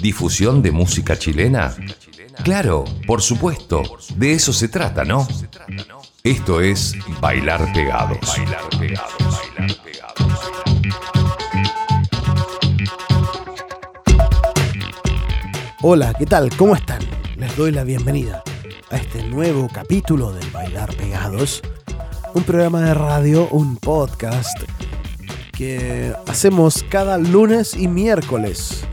¿Difusión de música chilena? Claro, por supuesto, de eso se trata, ¿no? Esto es Bailar Pegados. Hola, ¿qué tal? ¿Cómo están? Les doy la bienvenida a este nuevo capítulo del Bailar Pegados, un programa de radio, un podcast que hacemos cada lunes y miércoles.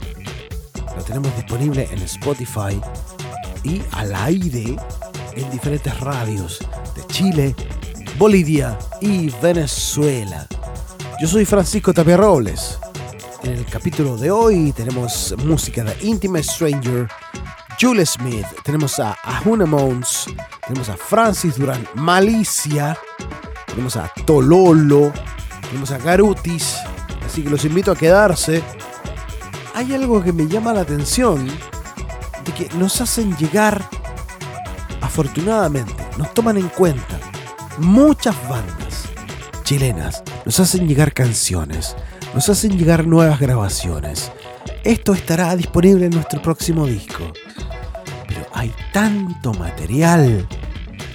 Tenemos disponible en Spotify y al aire en diferentes radios de Chile, Bolivia y Venezuela. Yo soy Francisco Tapia Robles. En el capítulo de hoy tenemos música de Intimate Stranger, Julie Smith, tenemos a Ahuna Mons, tenemos a Francis Durán, Malicia, tenemos a Tololo, tenemos a Garutis, así que los invito a quedarse. Hay algo que me llama la atención, de que nos hacen llegar, afortunadamente, nos toman en cuenta muchas bandas chilenas, nos hacen llegar canciones, nos hacen llegar nuevas grabaciones. Esto estará disponible en nuestro próximo disco. Pero hay tanto material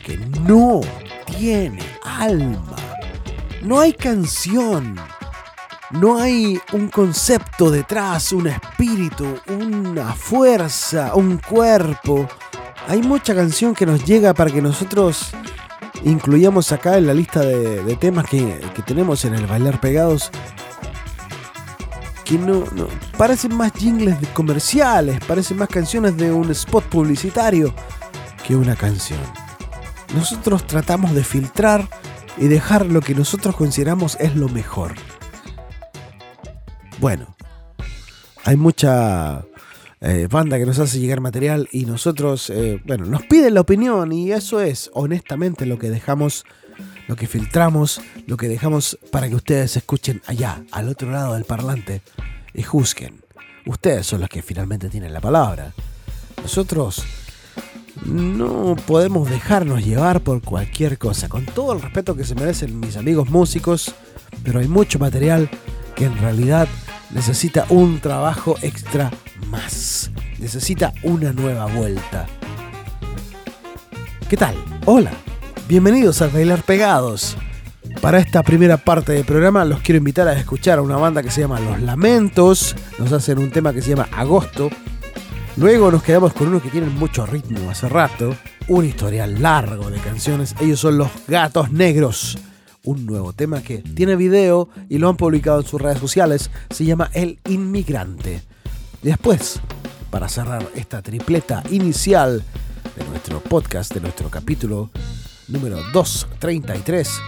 que no tiene alma. No hay canción. No hay un concepto detrás, un espíritu, una fuerza, un cuerpo. Hay mucha canción que nos llega para que nosotros incluyamos acá en la lista de, temas que, que tenemos en el Bailar Pegados que no, parecen más jingles de comerciales, parecen más canciones de un spot publicitario que una canción. Nosotros tratamos de filtrar y dejar lo que nosotros consideramos es lo mejor. Bueno, hay mucha eh, banda que nos hace llegar material y nosotros, eh, bueno, nos piden la opinión y eso es honestamente lo que dejamos, lo que filtramos, lo que dejamos para que ustedes escuchen allá, al otro lado del parlante y juzguen. Ustedes son los que finalmente tienen la palabra. Nosotros no podemos dejarnos llevar por cualquier cosa, con todo el respeto que se merecen mis amigos músicos, pero hay mucho material que en realidad necesita un trabajo extra más. Necesita una nueva vuelta. ¿Qué tal? Hola. Bienvenidos a Bailar Pegados. Para esta primera parte del programa los quiero invitar a escuchar a una banda que se llama Los Lamentos. Nos hacen un tema que se llama Agosto. Luego nos quedamos con uno que tienen mucho ritmo hace rato. Un historial largo de canciones. Ellos son Los Gatos Negros. Un nuevo tema que tiene video y lo han publicado en sus redes sociales. Se llama El Inmigrante. Después, para cerrar esta tripleta inicial de nuestro podcast, de nuestro capítulo número 233,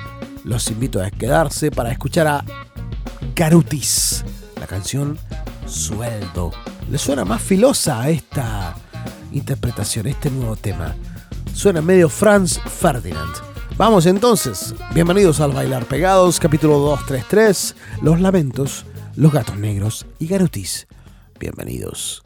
los invito a quedarse para escuchar a Carutis, la canción Sueldo. ¿Le suena más filosa a esta interpretación, este nuevo tema? Suena medio Franz Ferdinand. Vamos entonces, bienvenidos al Bailar Pegados, capítulo 233, Los Lamentos, Los Gatos Negros y Garutis. Bienvenidos.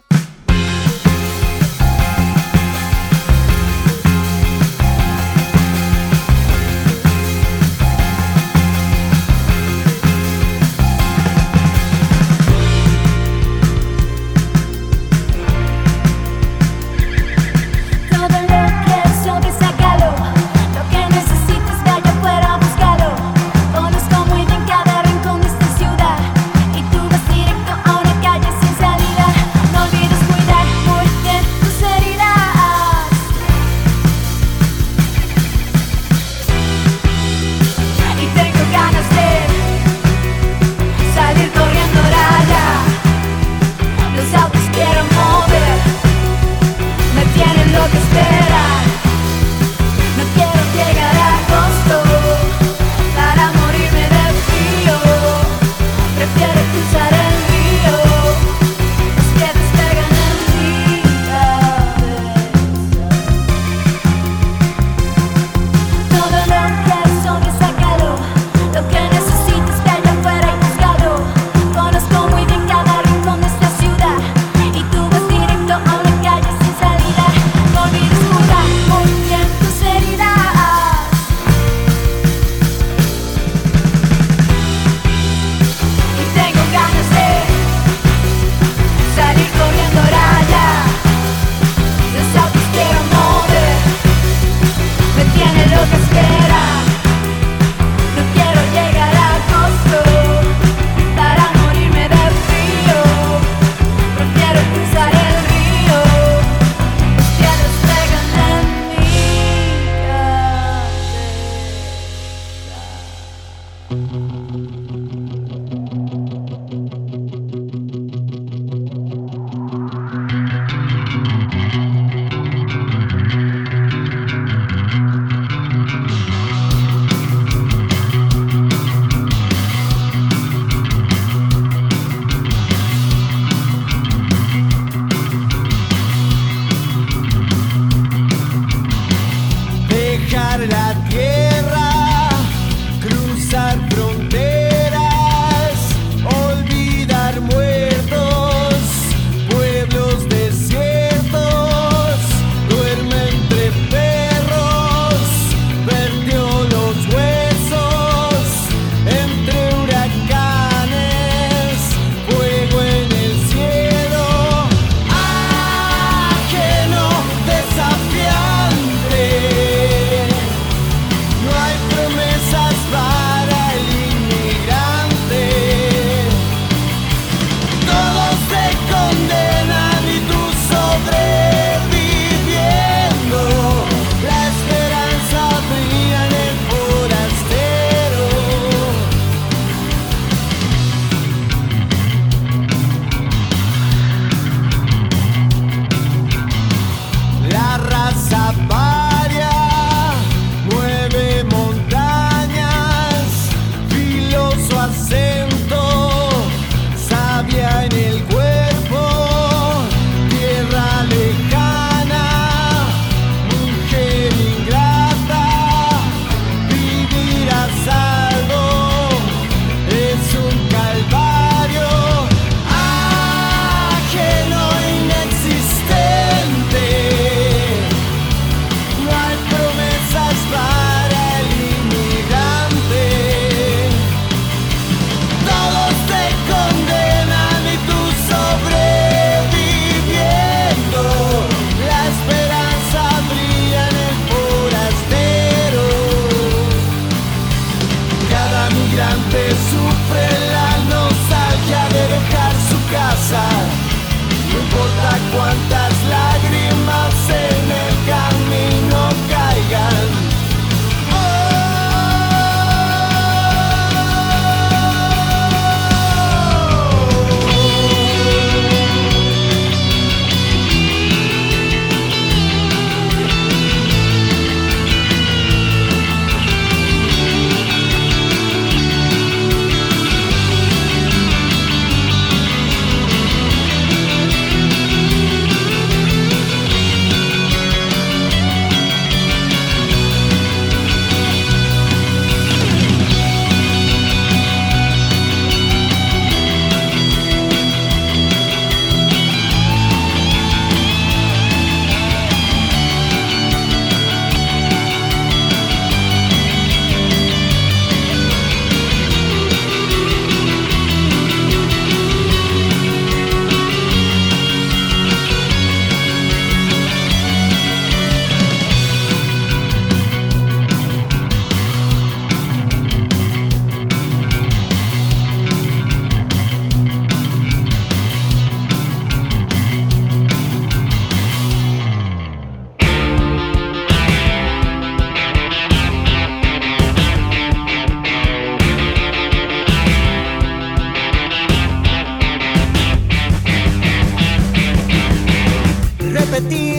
Repetir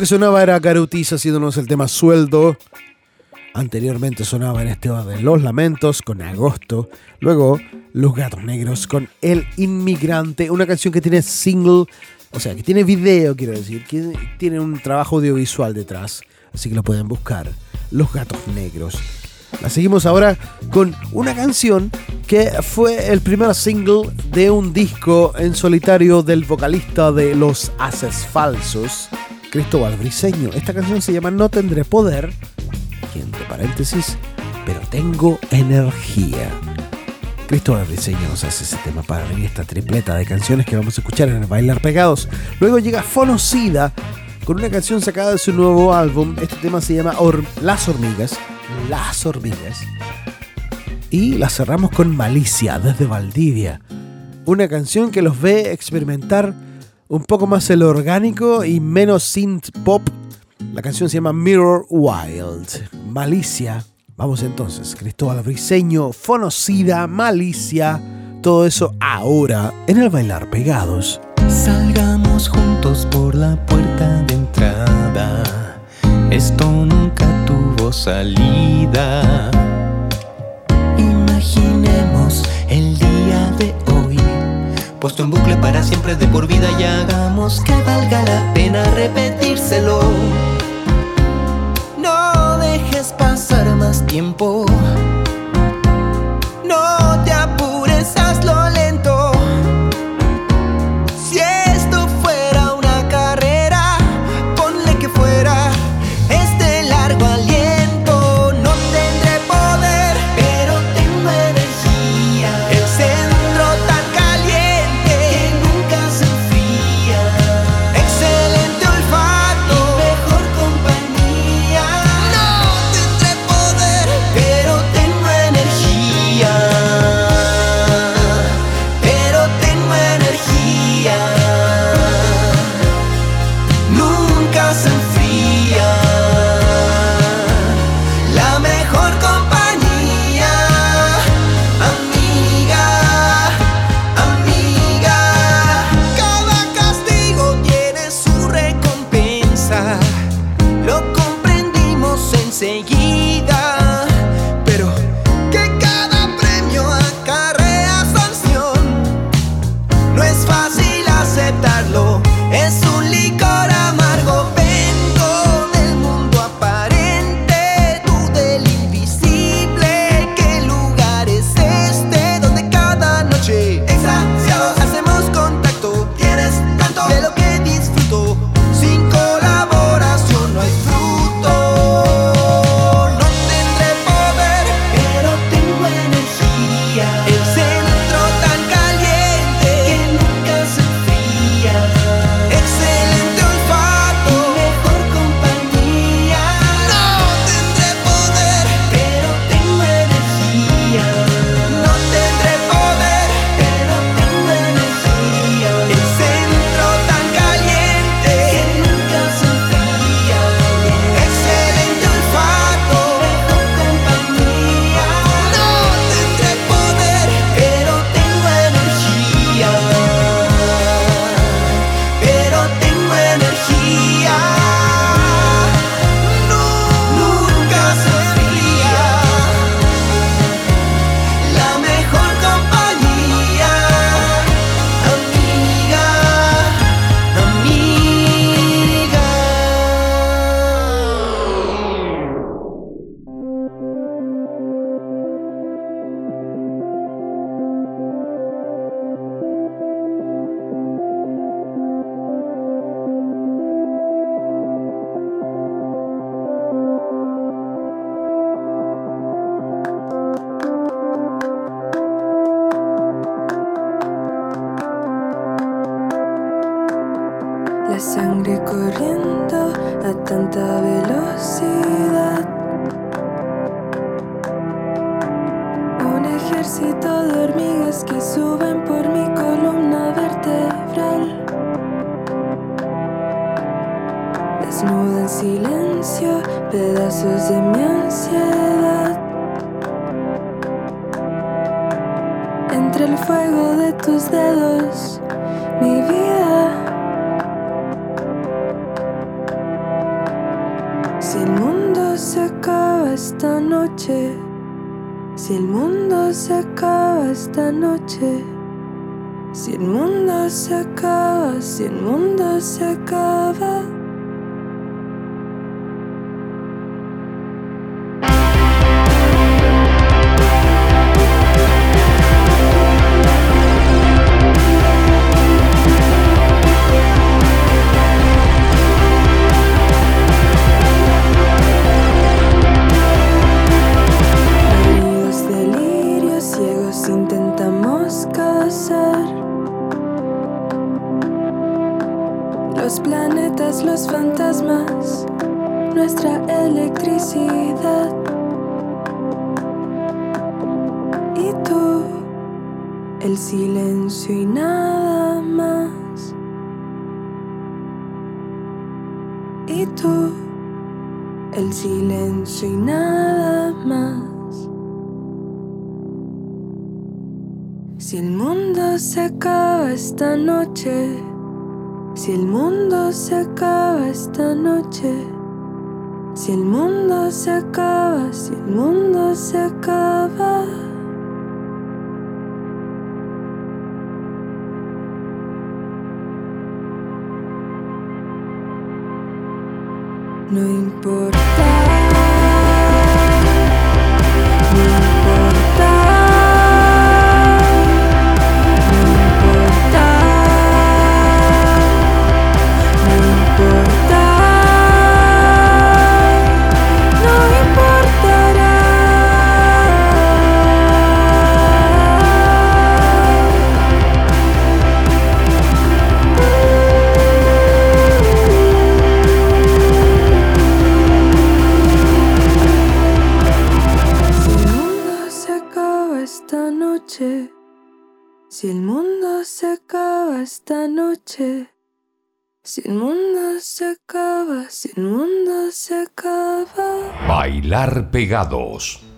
que sonaba era Carutiza haciéndonos el tema sueldo. Anteriormente sonaba en este orden Los Lamentos con Agosto. Luego Los Gatos Negros con El Inmigrante. Una canción que tiene single, o sea, que tiene video, quiero decir. Que tiene un trabajo audiovisual detrás. Así que lo pueden buscar. Los Gatos Negros. La seguimos ahora con una canción que fue el primer single de un disco en solitario del vocalista de Los Haces Falsos, Cristóbal Briseño. Esta canción se llama No Tendré Poder, y entre paréntesis, pero tengo energía. Cristóbal Briseño nos hace ese tema para abrir esta tripleta de canciones que vamos a escuchar en el Bailar Pegados. Luego llega Fonocida con una canción sacada de su nuevo álbum. Este tema se llama Las Hormigas. Las Hormigas. Y la cerramos con Malicia desde Valdivia. Una canción que los ve experimentar un poco más el orgánico y menos synth pop. La canción se llama Mirror Wild. Malicia. Vamos entonces, Cristóbal Briseño, Fonocida, Malicia. Todo eso ahora en el Bailar Pegados. Salgamos juntos por la puerta de entrada. Esto nunca tuvo salida. Imaginemos el día de hoy, puesto en bucle para siempre de por vida y hagamos que valga la pena repetírselo. No dejes pasar más tiempo. correndo a tanta velocidad. Si el mundo se acaba esta noche, si el mundo se acaba esta noche, si el mundo se acaba, si el mundo se acaba. No importa. Bailar pegados.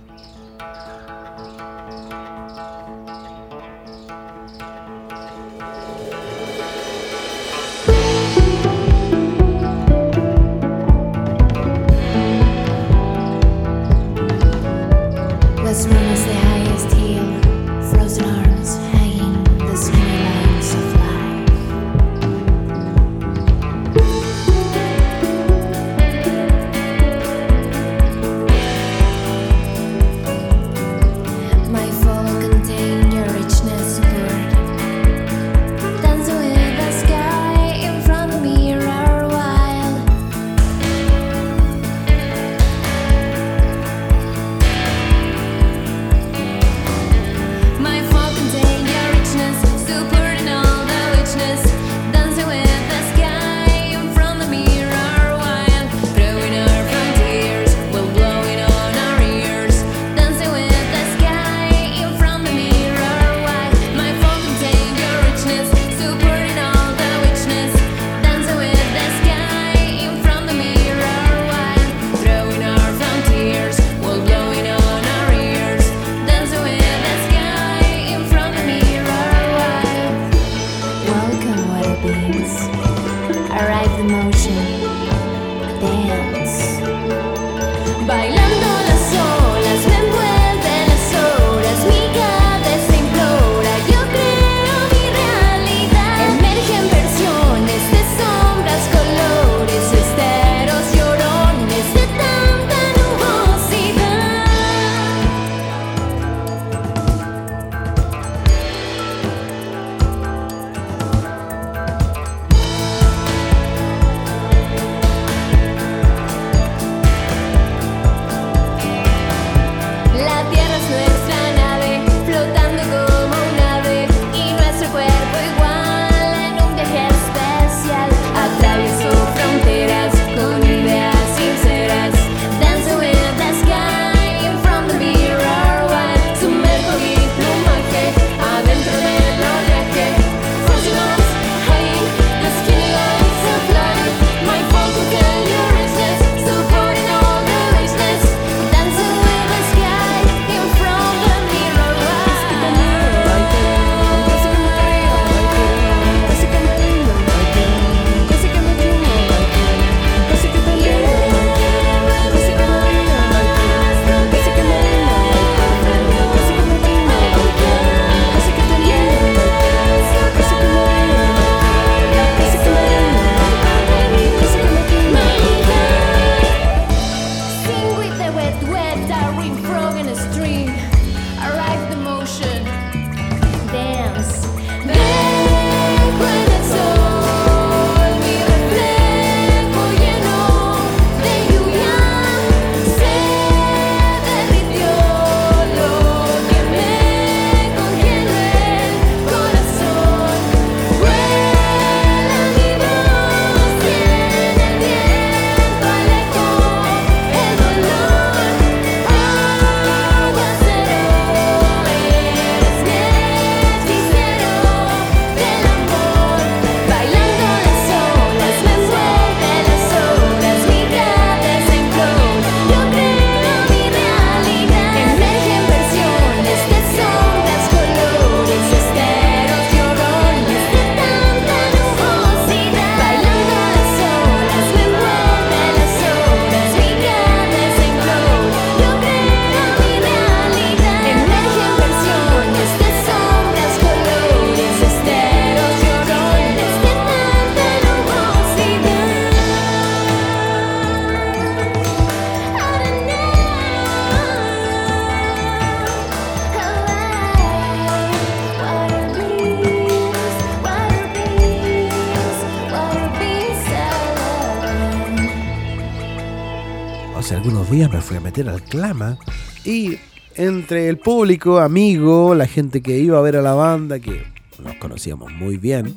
Algunos días me fui a meter al clama y entre el público, amigo, la gente que iba a ver a la banda, que nos conocíamos muy bien,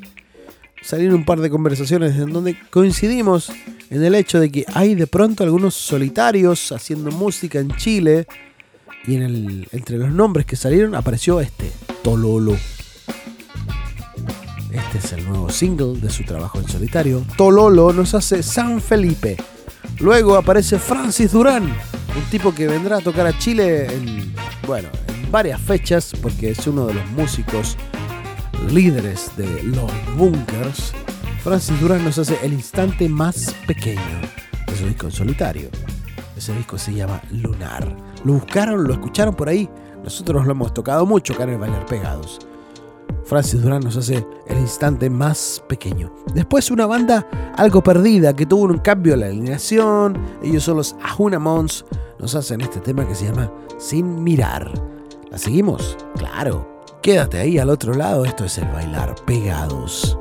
salieron un par de conversaciones en donde coincidimos en el hecho de que hay de pronto algunos solitarios haciendo música en Chile y en el, entre los nombres que salieron apareció este, Tololo. Este es el nuevo single de su trabajo en solitario. Tololo nos hace San Felipe. Luego aparece Francis Durán, un tipo que vendrá a tocar a Chile en, bueno, en varias fechas porque es uno de los músicos líderes de los Bunkers. Francis Durán nos hace El instante más pequeño de su disco en solitario. Ese disco se llama Lunar. Lo buscaron, lo escucharon por ahí. Nosotros lo hemos tocado mucho acá Bailar Pegados. Francis Durán nos hace el instante más pequeño. Después una banda algo perdida que tuvo un cambio en la alineación. Ellos son los Ahuna Mons. Nos hacen este tema que se llama Sin Mirar. ¿La seguimos? Claro. Quédate ahí al otro lado. Esto es el Bailar Pegados.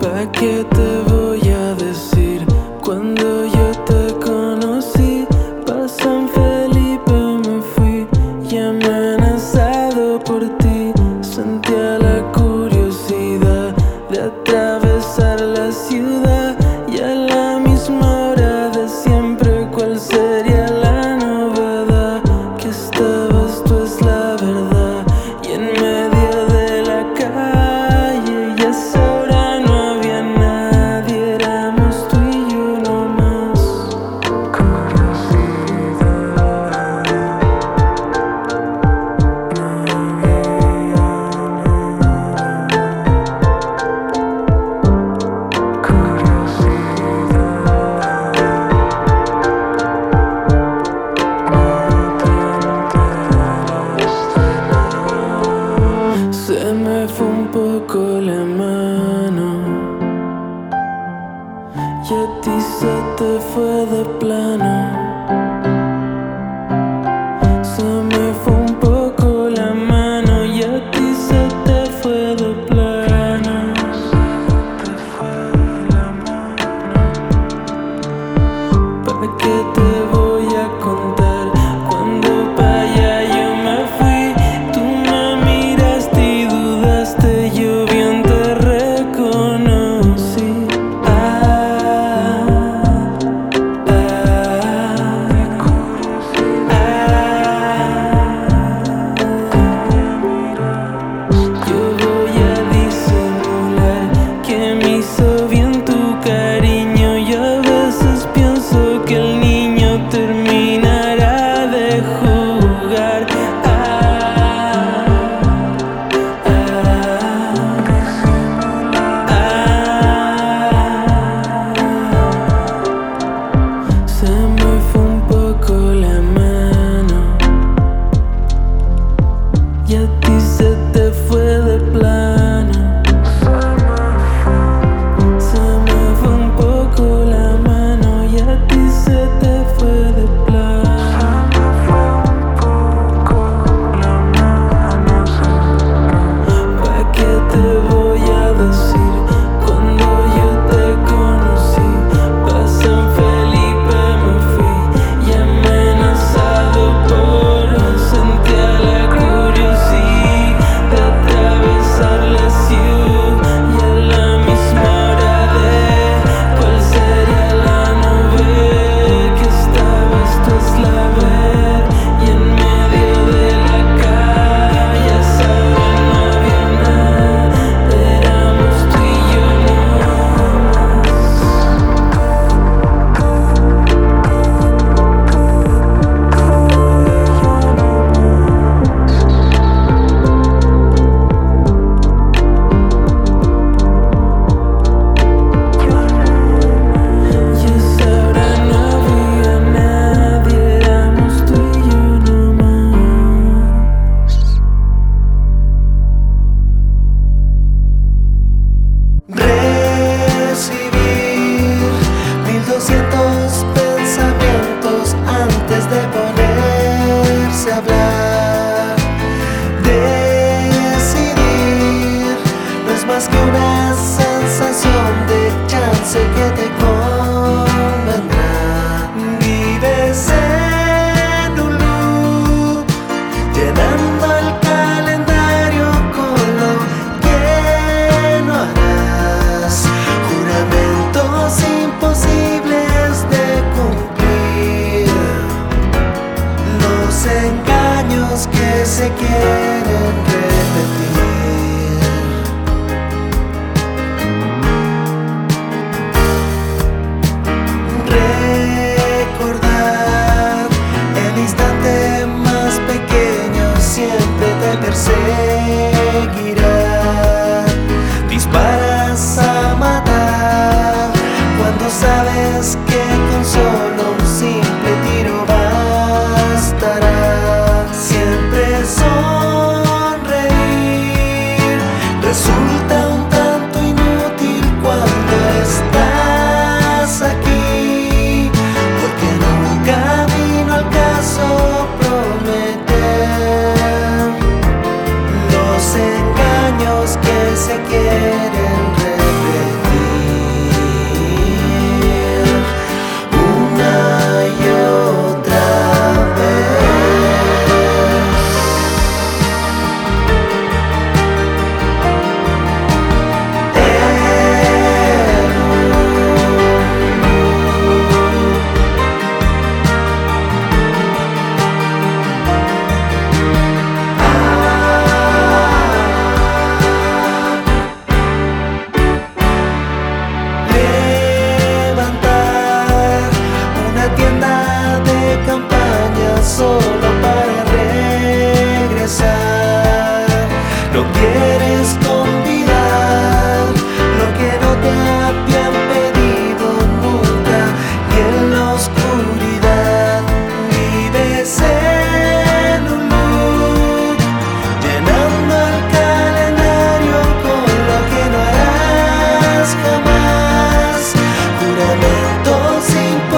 ¿Para qué te voy a decir cuando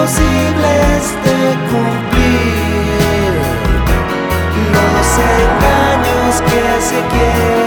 imposibles de cumplir, los engaños que se quieren.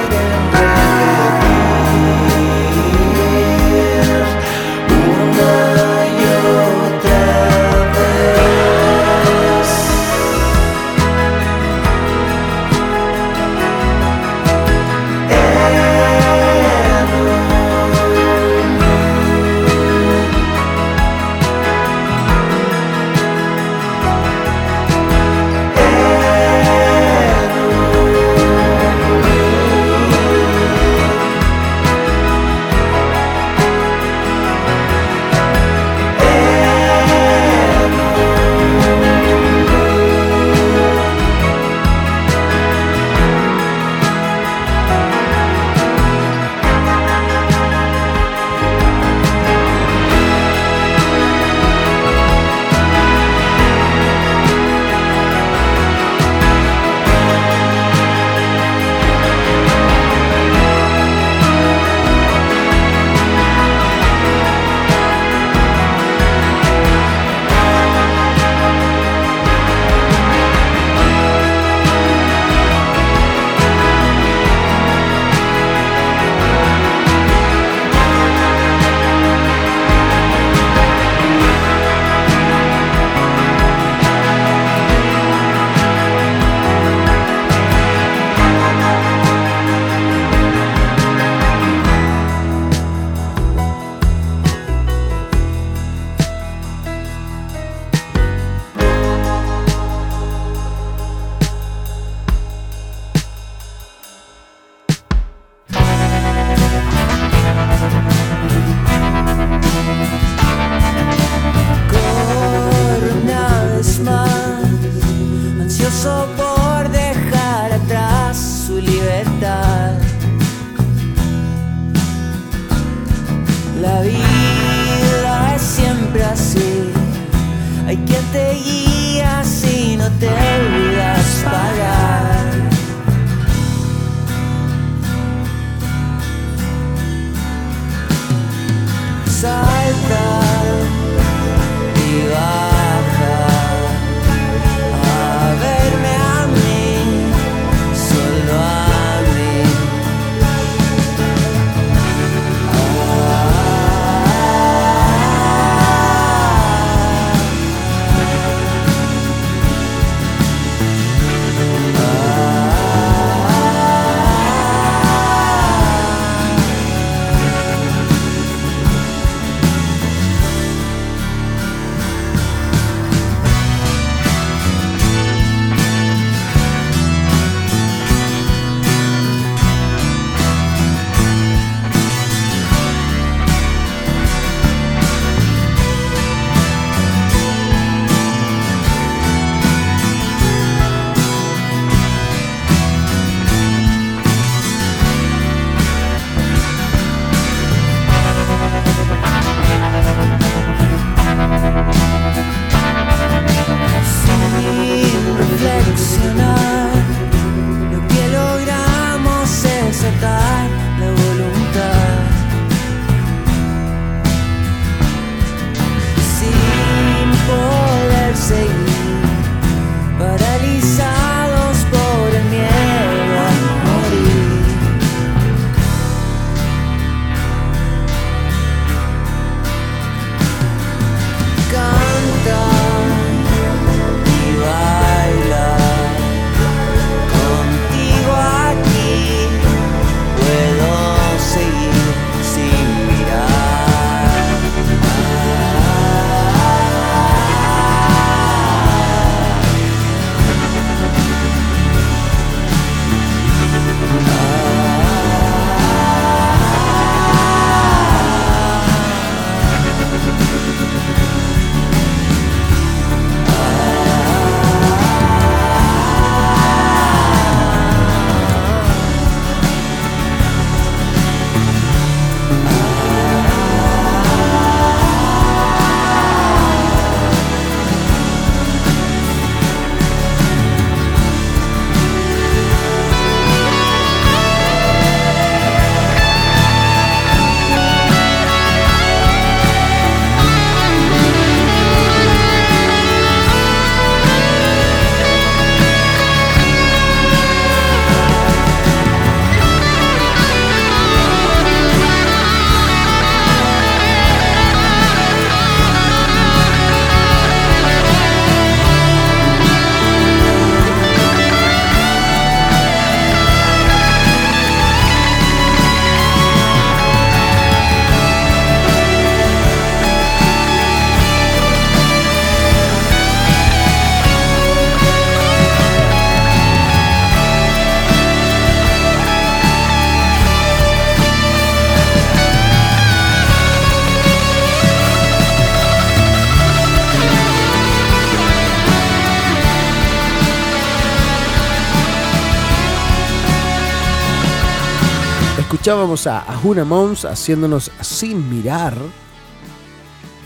Escuchábamos a Ahuna Mons haciéndonos sin mirar.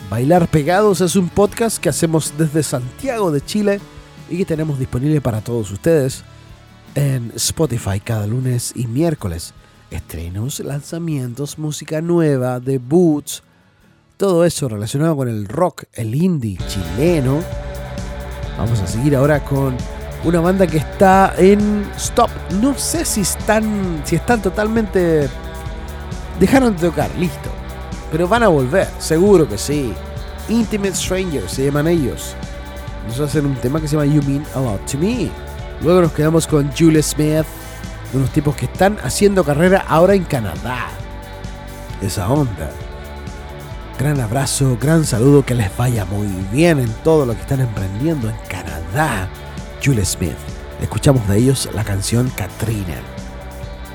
Bailar Pegados es un podcast que hacemos desde Santiago de Chile y que tenemos disponible para todos ustedes en Spotify cada lunes y miércoles. Estrenos, lanzamientos, música nueva, debuts, todo eso relacionado con el rock, el indie chileno. Vamos a seguir ahora con una banda que está en stop. No sé si están, si están totalmente dejaron de tocar, listo. Pero van a volver, seguro que sí. Intimate Strangers se llaman ellos. Nos hacen un tema que se llama You Mean a Lot to Me. Luego nos quedamos con Julie Smith, unos tipos que están haciendo carrera ahora en Canadá. Esa onda. Gran abrazo, gran saludo, que les vaya muy bien en todo lo que están emprendiendo en Canadá. Julie Smith. Escuchamos de ellos la canción Katrina.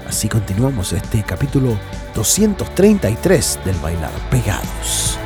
Así continuamos este capítulo 233 del Bailar Pegados.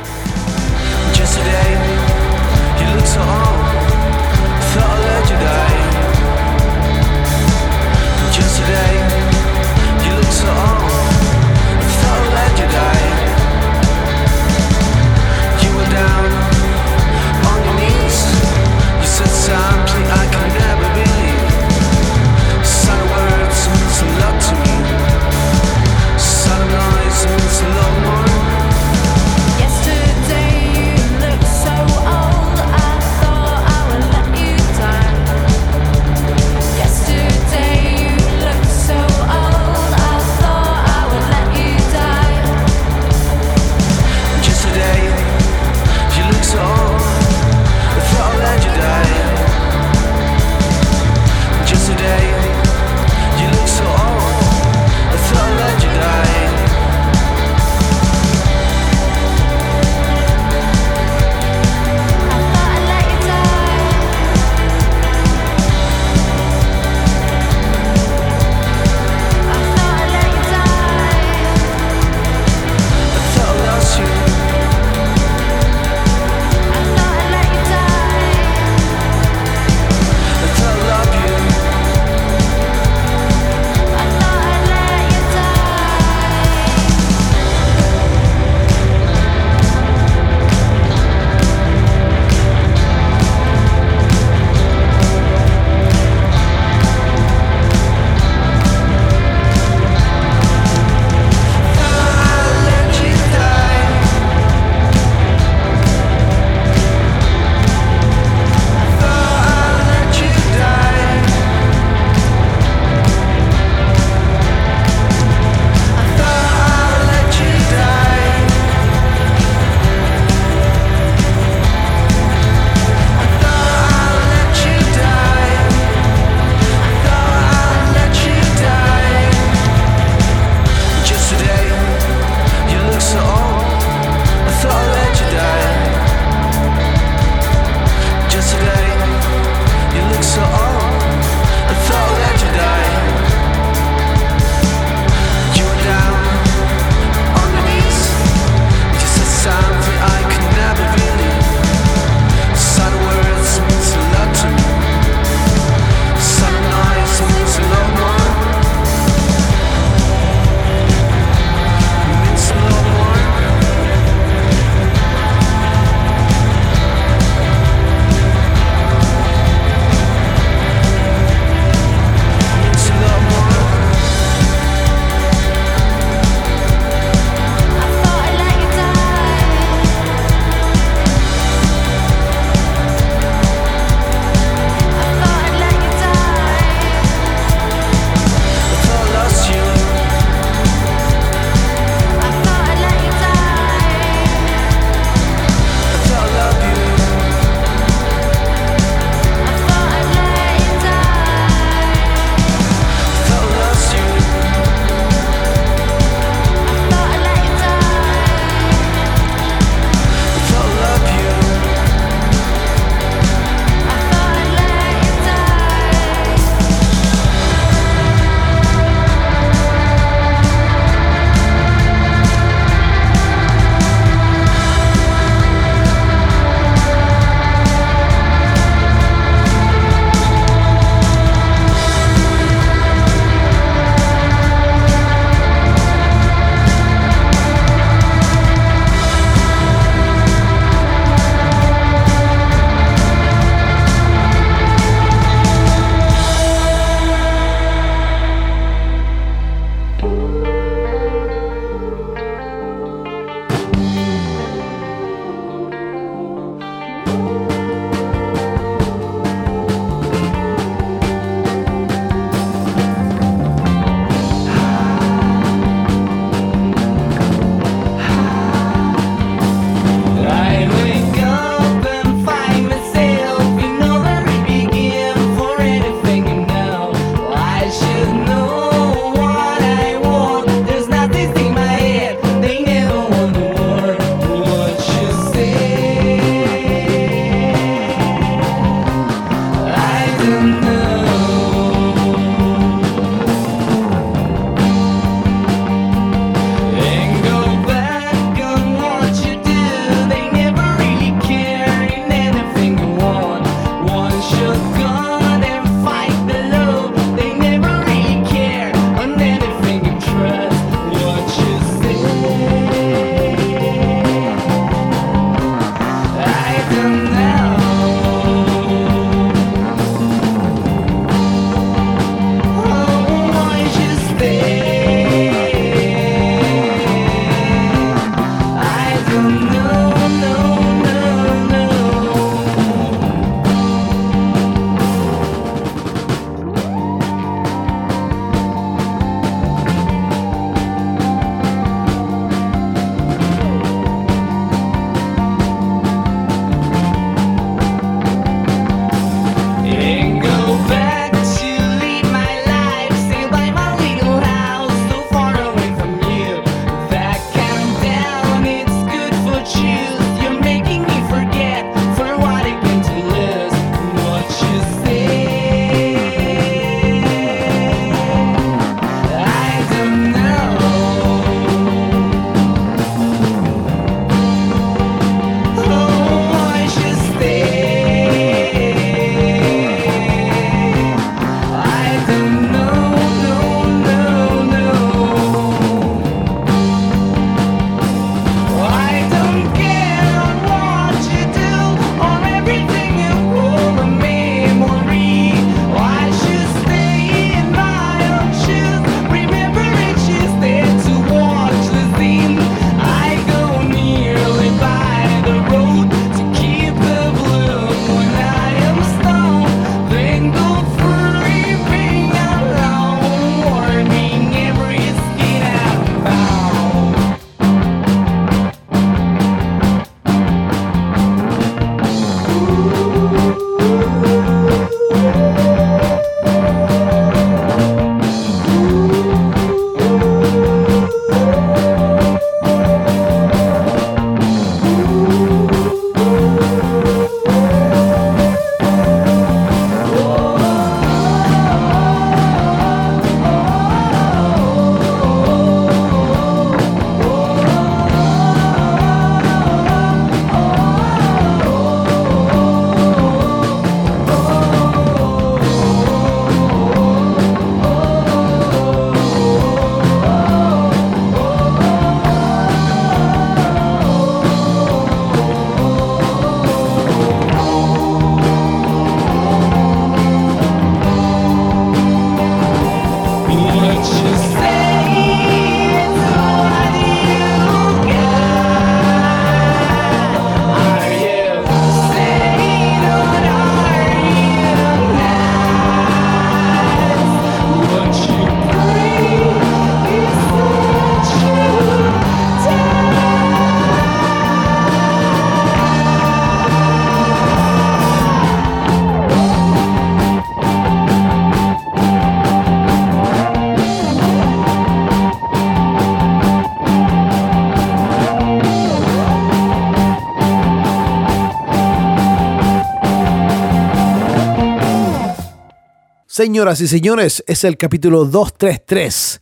Señoras y señores, es el capítulo 233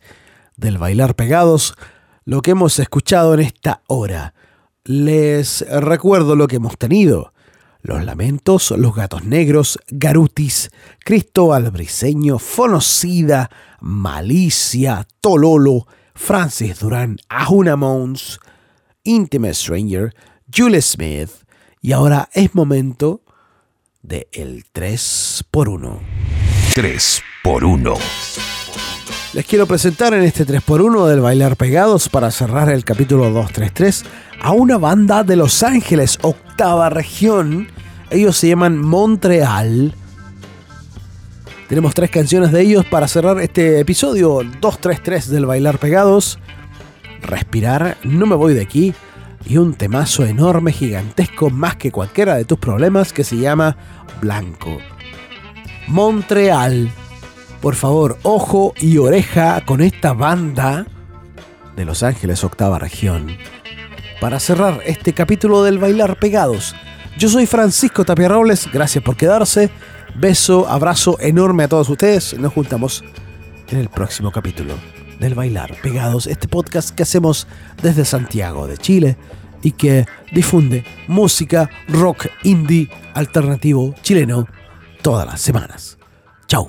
del Bailar Pegados, lo que hemos escuchado en esta hora. Les recuerdo lo que hemos tenido. Los Lamentos, Los Gatos Negros, Garutis, Cristóbal Briseño, Fonocida, Malicia, Tololo, Francis Durán, Ahuna Mons, Intimate Stranger, Julie Smith, y ahora es momento de el 3 por 1 3 por 1 Les quiero presentar en este 3x1 del Bailar Pegados para cerrar el capítulo 233 a una banda de Los Ángeles, octava región. Ellos se llaman Montreal. Tenemos tres canciones de ellos para cerrar este episodio 233 del Bailar Pegados. Respirar, no me voy de aquí. Y un temazo enorme, gigantesco, más que cualquiera de tus problemas, que se llama Blanco. Montreal. Por favor, ojo y oreja con esta banda de Los Ángeles, octava región. Para cerrar este capítulo del Bailar Pegados, yo soy Francisco Tapia Robles, gracias por quedarse. Beso, abrazo enorme a todos ustedes. Nos juntamos en el próximo capítulo del Bailar Pegados, este podcast que hacemos desde Santiago de Chile y que difunde música, rock, indie, alternativo, chileno, todas las semanas. Chao.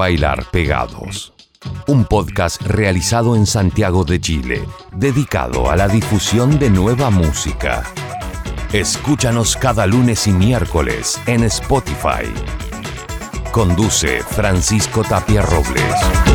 Bailar Pegados, un podcast realizado en Santiago de Chile, dedicado a la difusión de nueva música. Escúchanos cada lunes y miércoles en Spotify. Conduce Francisco Tapia Robles.